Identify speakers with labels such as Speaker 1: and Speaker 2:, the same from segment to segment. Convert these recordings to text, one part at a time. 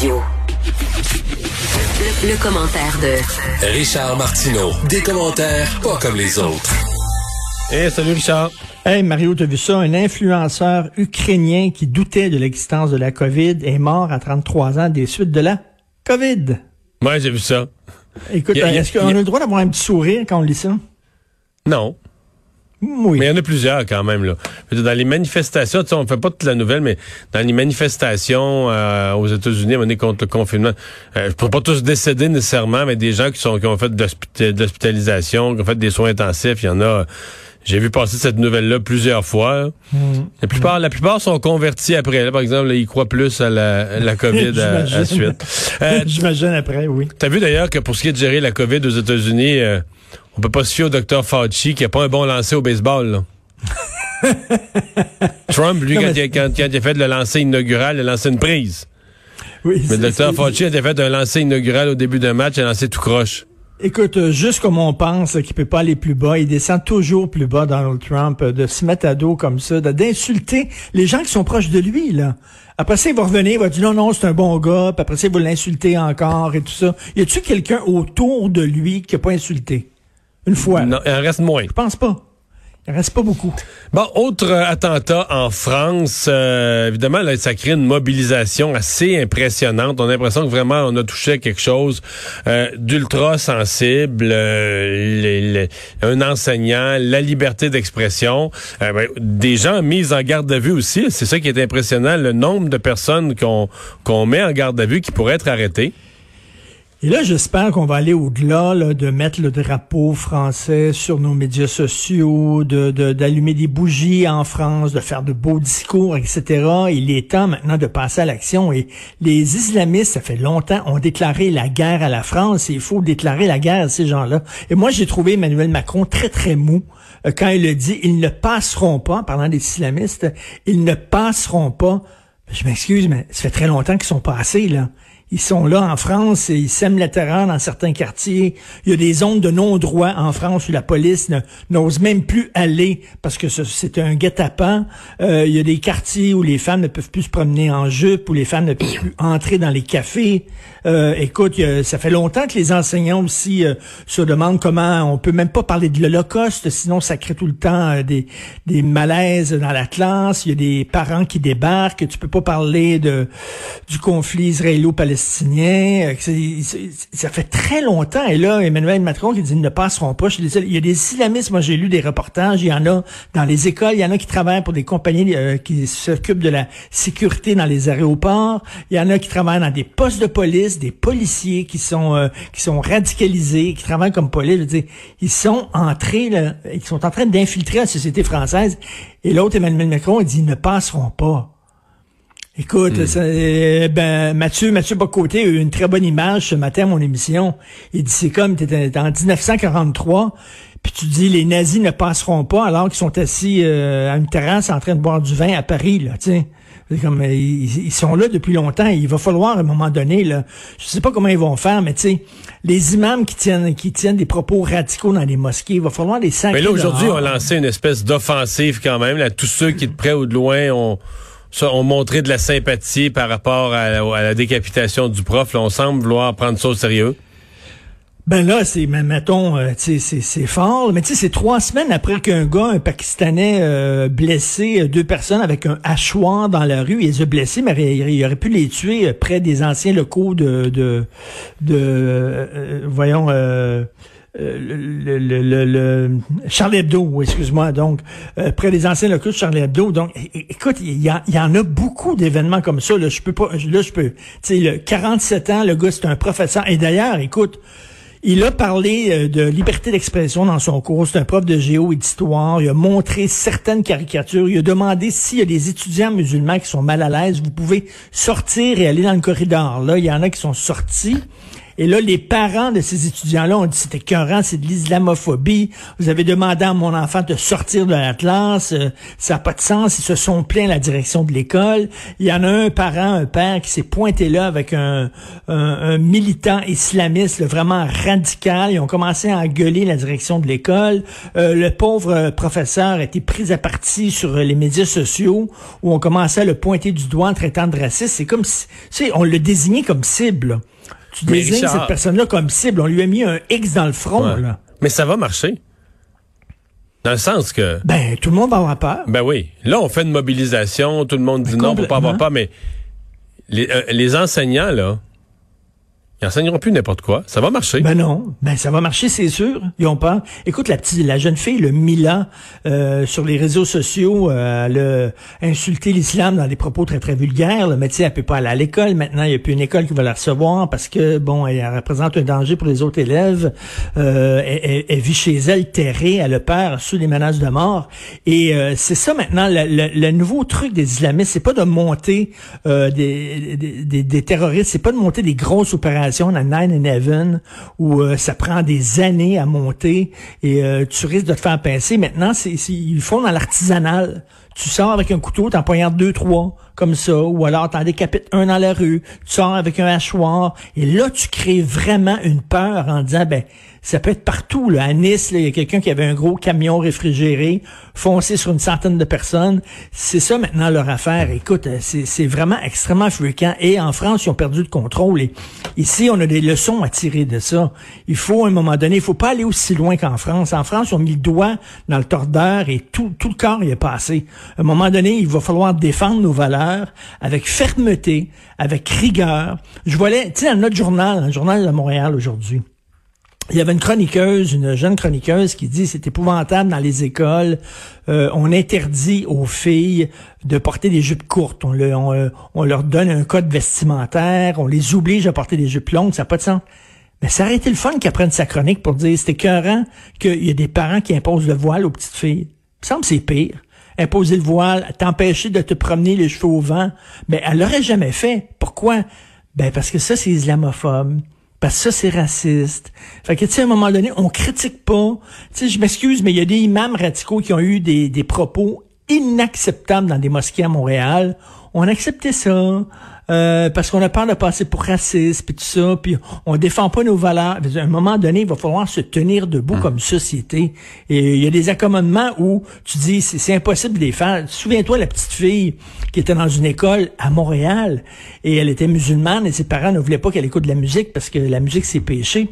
Speaker 1: Radio. Le, commentaire de
Speaker 2: Richard Martineau. Des commentaires pas comme les autres.
Speaker 3: Eh, salut Richard.
Speaker 4: Hey Mario, t'as vu ça? Un influenceur ukrainien qui doutait de l'existence de la COVID est mort à 33 ans des suites de la COVID.
Speaker 3: Ouais, j'ai vu ça.
Speaker 4: Écoute, est-ce qu'on a le droit d'avoir un petit sourire quand on lit ça?
Speaker 3: Non.
Speaker 4: Oui.
Speaker 3: Mais il y en a plusieurs quand même. Là. Dans les manifestations, on ne fait pas toute la nouvelle, mais dans les manifestations euh, aux États-Unis, on est contre le confinement. Euh, je ne pas tous décéder nécessairement, mais des gens qui sont qui ont fait de l'hospitalisation, qui ont fait des soins intensifs, il y en a. J'ai vu passer cette nouvelle-là plusieurs fois. Hmm. La plupart, la plupart sont convertis après. par exemple, ils croient plus à la, la COVID à, la suite.
Speaker 4: Euh, J'imagine après, oui.
Speaker 3: T'as vu d'ailleurs que pour ce qui est de gérer la COVID aux États-Unis, euh, on peut pas se fier au docteur Fauci qui a pas un bon lancer au baseball. Trump, lui, quand, il a, quand, il a fait le lancer inaugural, il a lancé une prise. Oui, mais le docteur Fauci a fait un lancer inaugural au début d'un match, il a lancé tout croche.
Speaker 4: Écoute, euh, juste comme on pense qu'il peut pas aller plus bas, il descend toujours plus bas, Donald Trump, euh, de se mettre à dos comme ça, d'insulter les gens qui sont proches de lui, là. Après ça, il va revenir, il va dire non, non, c'est un bon gars, puis après ça, il va l'insulter encore et tout ça. Y a-tu quelqu'un autour de lui qui a pas insulté? Une fois.
Speaker 3: Non, il en reste moins.
Speaker 4: Je pense pas. Il reste pas beaucoup.
Speaker 3: Bon, autre attentat en France. Euh, évidemment, là, ça crée une mobilisation assez impressionnante. On a l'impression que vraiment on a touché quelque chose euh, d'ultra sensible. Euh, un enseignant, la liberté d'expression. Ben, des gens mis en garde à vue aussi. C'est ça qui est impressionnant, le nombre de personnes qu'on qu'on met en garde à vue qui pourraient être arrêtées.
Speaker 4: Et là, j'espère qu'on va aller au-delà de mettre le drapeau français sur nos médias sociaux, de d'allumer des bougies en France, de faire de beaux discours, etc. Il est temps maintenant de passer à l'action. Et les islamistes, ça fait longtemps, ont déclaré la guerre à la France. Il faut déclarer la guerre à ces gens-là. Et moi, j'ai trouvé Emmanuel Macron très, très mou euh, quand il a dit, ils ne passeront pas, parlant des islamistes, ils ne passeront pas. Je m'excuse, mais ça fait très longtemps qu'ils sont passés, là. Ils sont là en France et ils sèment la terreur dans certains quartiers. Il y a des zones de non-droit en France où la police n'ose même plus aller parce que c'est un guet-apens. Euh, il y a des quartiers où les femmes ne peuvent plus se promener en jupe, où les femmes ne peuvent plus entrer dans les cafés. Euh, écoute, ça fait longtemps que les enseignants aussi euh, se demandent comment on peut même pas parler de l'Holocauste, sinon ça crée tout le temps des, des malaises dans la classe. Il y a des parents qui débarquent. Tu peux pas parler de du conflit israélo-palestinien Euh, ça fait très longtemps. Et là, Emmanuel Macron qui dit ils ne passeront pas. Il y a des islamistes, moi j'ai lu des reportages, il y en a dans les écoles, il y en a qui travaillent pour des compagnies euh, qui s'occupent de la sécurité dans les aéroports, il y en a qui travaillent dans des postes de police, des policiers qui sont euh, qui sont radicalisés, qui travaillent comme police. Je veux ils sont entrés, là, ils sont en train d'infiltrer la société française. Et l'autre, Emmanuel Macron, il dit ils ne passeront pas. Écoute, hmm. euh, ben, Mathieu, Mathieu Bocoté a eu une très bonne image ce matin à mon émission. Il dit, c'est comme, t'étais en 1943, puis tu dis, les nazis ne passeront pas alors qu'ils sont assis euh, à une terrasse en train de boire du vin à Paris, là, tu sais. Comme, euh, ils, sont là depuis longtemps. Il va falloir à un moment donné, là, je sais pas comment ils vont faire, mais tu sais, les imams qui tiennent qui tiennent des propos radicaux dans les mosquées, il va falloir les sacrer.
Speaker 3: Mais là aujourd'hui, on a lancé une espèce d'offensive quand même. Là, tous ceux qui de près ou de loin ont ont montré de la sympathie par rapport à, la décapitation du prof. Là, on semble vouloir prendre ça au sérieux.
Speaker 4: Ben là, c'est, mettons, euh, c'est, c'est fort, mais tu sais, c'est trois semaines après qu'un gars, un Pakistanais, euh, blessé euh, deux personnes avec un hachoir dans la rue. Il les a blessés, mais il, aurait pu les tuer près des anciens locaux de, de, de voyons, euh, le, le, le, Charlie Hebdo, excuse-moi, donc euh, près des anciens locaux de Charlie Hebdo. Donc, écoute, il y, y, en a beaucoup d'événements comme ça. Là, je peux pas, là, je peux. Tu sais, 47 ans, le gars, c'est un professeur. Et d'ailleurs, écoute, il a parlé euh, de liberté d'expression dans son cours. C'est un prof de géo et d'histoire. Il a montré certaines caricatures. Il a demandé s'il y a des étudiants musulmans qui sont mal à l'aise, vous pouvez sortir et aller dans le corridor. Là, il y en a qui sont sortis. Et là, les parents de ces étudiants-là ont dit c'était écœurant, c'est de l'islamophobie. Vous avez demandé à mon enfant de sortir de l'Atlas. Euh, ça n'a pas de sens. Ils se sont plaints à la direction de l'école. Il y en a un parent, un père qui s'est pointé là avec un, militant islamiste vraiment radical. Ils ont commencé à engueuler la direction de l'école. Euh, le pauvre professeur a été pris à partie sur les médias sociaux où on commençait à le pointer du doigt en traitant de raciste. C'est comme si, on le désignait comme cible. Tu désignes cette personne-là comme cible. On lui a mis un X dans le front. Là.
Speaker 3: Mais ça va marcher. Dans le sens que.
Speaker 4: Ben, tout le monde va avoir peur.
Speaker 3: Ben oui. Là, on fait une mobilisation, tout le monde dit non, faut pas avoir peur, mais les, euh, les enseignants, là, ils enseigneront plus n'importe quoi. Ça va marcher.
Speaker 4: Ben non. Ben ça va marcher, c'est sûr. Ils ont peur. Écoute, la petite, la jeune fille, le Mila, euh, sur les réseaux sociaux, euh, elle a insulté l'islam dans des propos très, très vulgaires. Le métier, elle peut pas aller à l'école. Maintenant, il n'y a plus une école qui va la recevoir parce que, bon, elle représente un danger pour les autres élèves. Euh, elle, vit chez elle terrée. Elle a peur sous les menaces de mort. Et euh, c'est ça maintenant, le, nouveau truc des islamistes, c'est pas de monter euh, des, des, des terroristes, c'est pas de monter des grosses opérations à 9-11 où euh, ça prend des années à monter et euh, tu risques de te faire pincer. Maintenant, c'est, ils font dans l'artisanal. Tu sors avec un couteau, t'en poignardes deux, trois, comme ça, ou alors t'en décapites un dans la rue, tu sors avec un hachoir, et là, tu crées vraiment une peur en disant, ben, ça peut être partout. Là. À Nice, il y a quelqu'un qui avait un gros camion réfrigéré, foncé sur une centaine de personnes. C'est ça maintenant leur affaire. Écoute, euh, c'est vraiment extrêmement fréquent. Et en France, ils ont perdu le contrôle. Et ici, on a des leçons à tirer de ça. Il faut, à un moment donné, il faut pas aller aussi loin qu'en France. En France, ils ont mis le doigt dans le tordeur et tout, le corps y est passé. À un moment donné, il va falloir défendre nos valeurs avec fermeté, avec rigueur. Je voulais, tu sais, dans notre journal, le journal de Montréal aujourd'hui, il y avait une chroniqueuse, une jeune chroniqueuse qui dit c'est épouvantable dans les écoles. Euh, on interdit aux filles de porter des jupes courtes. On, euh, on, leur donne un code vestimentaire. On les oblige à porter des jupes longues. Ça n'a pas de sens. Mais ça aurait été le fun qu'elle prenne sa chronique pour dire c'était écœurant qu'il y a des parents qui imposent le voile aux petites filles. Il me semble que c'est pire. Imposer le voile, t'empêcher de te promener les cheveux au vent. Mais elle l'aurait jamais fait. Pourquoi? Ben parce que ça, c'est islamophobe parce ça, c'est raciste. Fait que, tu sais, à un moment donné, on critique pas. Tu sais, je m'excuse, mais il y a des imams radicaux qui ont eu des, des propos inacceptables dans des mosquées à Montréal. On a accepté ça. Euh, parce qu'on a peur de passer pour raciste puis tout ça, puis on défend pas nos valeurs. À un moment donné, il va falloir se tenir debout hum. comme société. Et il y a des accommodements où tu dis c'est impossible de les faire. Souviens-toi la petite fille qui était dans une école à Montréal et elle était musulmane et ses parents ne voulaient pas qu'elle écoute de la musique parce que la musique c'est péché.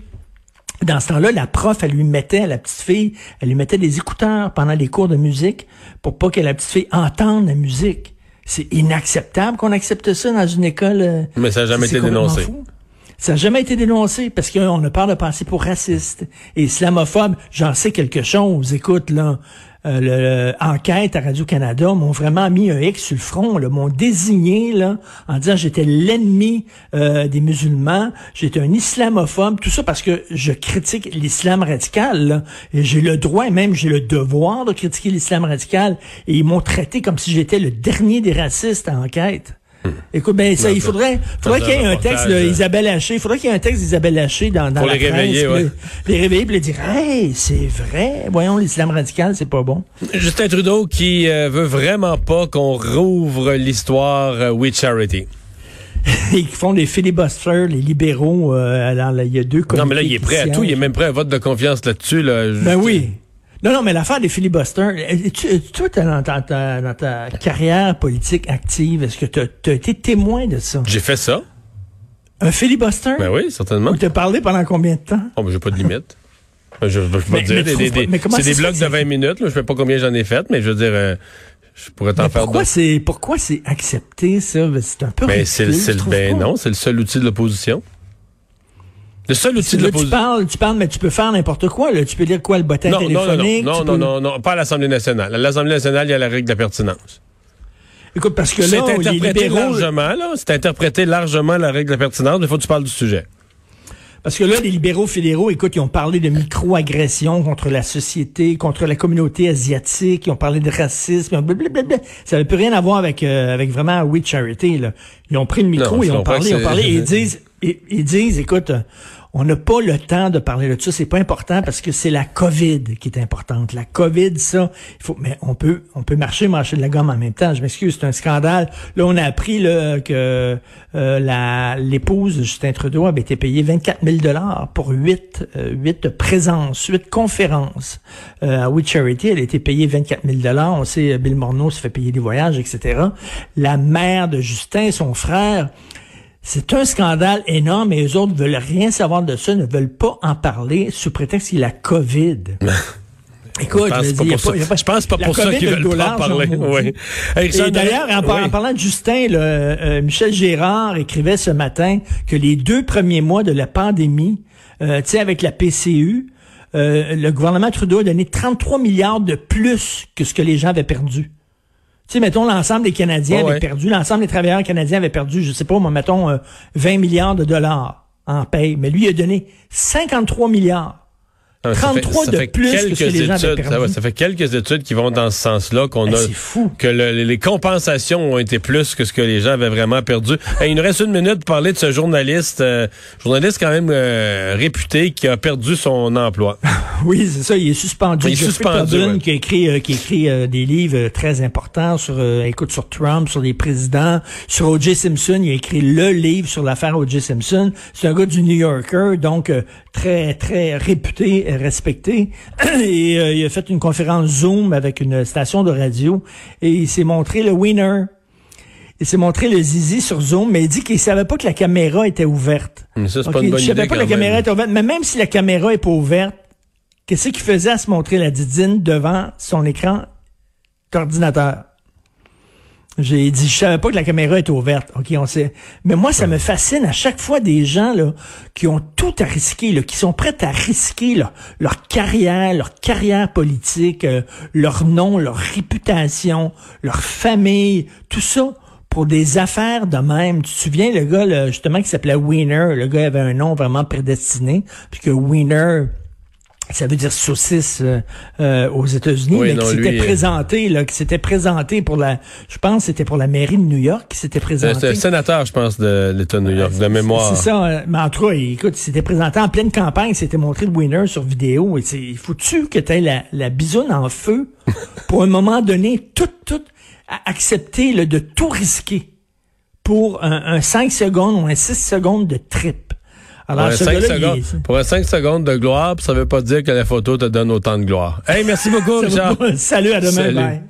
Speaker 4: Dans ce temps-là, la prof, elle lui mettait à la petite fille, elle lui mettait des écouteurs pendant les cours de musique pour pas que la petite fille entende la musique. C'est inacceptable qu'on accepte ça dans une école. Euh,
Speaker 3: Mais ça n'a jamais été dénoncé.
Speaker 4: Ça n'a jamais été dénoncé parce qu'on a peur de passer pour raciste et islamophobe. J'en sais quelque chose. Écoute, là, euh, enquête à Radio-Canada m'ont vraiment mis un X sur le front, m'ont désigné là, en disant j'étais l'ennemi euh, des musulmans, j'étais un islamophobe, tout ça parce que je critique l'islam radical. et j'ai le droit même j'ai le devoir de critiquer l'islam radical. Et ils m'ont traité comme si j'étais le dernier des racistes à enquête. Écoute, ben ça, il faudrait, faudrait qu'il y ait un texte d'Isabelle Haché. Il faudrait qu'il y ait un texte d'Isabelle Haché dans, dans Pour
Speaker 3: la les réveiller,
Speaker 4: ouais. les, réveiller et les dire, hey, c'est vrai. Voyons, l'islam radical, c'est pas bon.
Speaker 3: Justin Trudeau qui euh, veut vraiment pas qu'on rouvre l'histoire euh, We Charity.
Speaker 4: Ils font des filibusters, les libéraux. Euh, alors, il y a deux.
Speaker 3: Non, mais là, il est prêt à tout. Il est même prêt à vote de confiance là-dessus. Là,
Speaker 4: ben oui. Non, non, mais l'affaire des filibusters, tu, toi, dans ta, dans ta carrière politique active, est-ce que tu as, été témoin de ça?
Speaker 3: J'ai fait ça.
Speaker 4: Un filibuster?
Speaker 3: Ben oui, certainement.
Speaker 4: Tu as parlé pendant combien de temps?
Speaker 3: Oh, ben, j'ai pas de limite. Je, peux pas dire. c'est des blocs de 20 minutes. Là, je sais pas combien j'en ai fait, mais je veux dire, euh, je pourrais t'en faire
Speaker 4: pourquoi c'est Pourquoi c'est accepté, ça? C'est un peu ben, ridicule,
Speaker 3: Ben non, c'est le seul outil de l'opposition. Le seul outil de
Speaker 4: l'opposition. Tu parles, tu parles, mais tu peux faire n'importe quoi. Là. Tu peux dire quoi, le bottin téléphonique?
Speaker 3: Non, non, non, non, non, pas à l'Assemblée nationale. À l'Assemblée nationale, il y a la règle de la pertinence.
Speaker 4: Écoute, parce que là,
Speaker 3: c'est interprété largement, là, c'est interprété largement la règle de la pertinence, il faut que tu parles du sujet.
Speaker 4: Parce que là, les libéraux fédéraux, écoute, ils ont parlé de micro-agressions contre la société, contre la communauté asiatique, ils ont parlé de racisme, blablabla. Ça n'a plus rien à voir avec, euh, avec vraiment We Charity. Là. Ils ont pris le micro, ils ont parlé, ils ont parlé, et ils disent ils disent, écoute, on n'a pas le temps de parler de ça, c'est pas important parce que c'est la COVID qui est importante. La COVID, ça, il faut, mais on peut, on peut marcher, marcher de la gomme en même temps. Je m'excuse, c'est un scandale. Là, on a appris là, que euh, la l'épouse de Justin Trudeau avait été payée 24 000 dollars pour huit, euh, huit présences, huit conférences euh, à We Charity. Elle a été payée 24 000 dollars. On sait, Bill Morneau se fait payer des voyages, etc. La mère de Justin, son frère c'est un scandale énorme et les autres veulent rien savoir de ça, ne veulent pas en parler sous prétexte qu'il y a la COVID.
Speaker 3: Écoute, je pense pas pour ça qu'ils veulent pas en parler. Oui.
Speaker 4: Et d'ailleurs, en, parlant de Justin, euh, Michel Gérard écrivait ce matin que les deux premiers mois de la pandémie, euh, tu sais, avec la PCU, euh, le gouvernement Trudeau a donné 33 milliards de plus que ce que les gens avaient perdu. Tu sais, mettons, l'ensemble des Canadiens avaient perdu, l'ensemble des travailleurs canadiens avaient perdu, je sais pas, moi, mettons, 20 euh, milliards de dollars en paye. Mais lui, il a donné 53 milliards. 33 de plus que ce que les gens études,
Speaker 3: ça, ça, fait quelques études qui vont dans ce sens-là qu'on ben, a
Speaker 4: fou.
Speaker 3: que les compensations ont été plus que ce que les gens avaient vraiment perdu. il nous reste une minute pour parler de ce journaliste, euh, journaliste quand même euh, réputé qui a perdu son emploi.
Speaker 4: oui, c'est ça. Il est suspendu.
Speaker 3: Il est suspendu.
Speaker 4: Qui a écrit, euh, qui écrit des livres très importants sur, écoute, sur Trump, sur les présidents, sur O.J. Simpson. Il a écrit le livre sur l'affaire O.J. Simpson. C'est un gars du New Yorker, donc très très réputé respecté. Et euh, il a fait une conférence Zoom avec une station de radio et il s'est montré le winner. Il s'est montré le zizi sur Zoom, mais il dit qu'il savait pas que la caméra était ouverte.
Speaker 3: Mais ça, c'est pas une bonne
Speaker 4: il savait pas que la caméra était ouverte. Mais même si la caméra est pas ouverte, qu'est-ce qu'il faisait à se montrer la didine devant son écran d'ordinateur? J'ai dit, je savais pas que la caméra était ouverte. OK, on sait. Mais moi, ça me fascine à chaque fois des gens là qui ont tout à risquer, là, qui sont prêts à risquer leur carrière, leur carrière politique, euh, leur nom, leur réputation, leur famille, tout ça pour des affaires de même. Tu te souviens le gars justement qui s'appelait Wiener, le gars avait un nom vraiment prédestiné, puis que Wiener ça veut dire saucisse euh, euh, aux États-Unis, mais qui s'était euh, présenté, là, qui s'était présenté pour la, je pense, c'était pour la mairie de New York, qui s'était présenté.
Speaker 3: C'était sénateur, je pense, de l'État de New York, de mémoire.
Speaker 4: C'est ça, mais en tout cas, écoute, il s'était présenté en pleine campagne, s'était montré le winner sur vidéo, et c'est, faut-tu que tu la, la bisoune en feu pour un moment donné, tout, tout, accepter là, de tout risquer pour un, un 5 secondes ou un 6 secondes de trip.
Speaker 3: Alors, pour, un 5 secondes, pour un 5 secondes de gloire, ça veut pas dire que la photo te donne autant de gloire. Hey, merci beaucoup, Richard.
Speaker 4: Salut, à demain. Bye.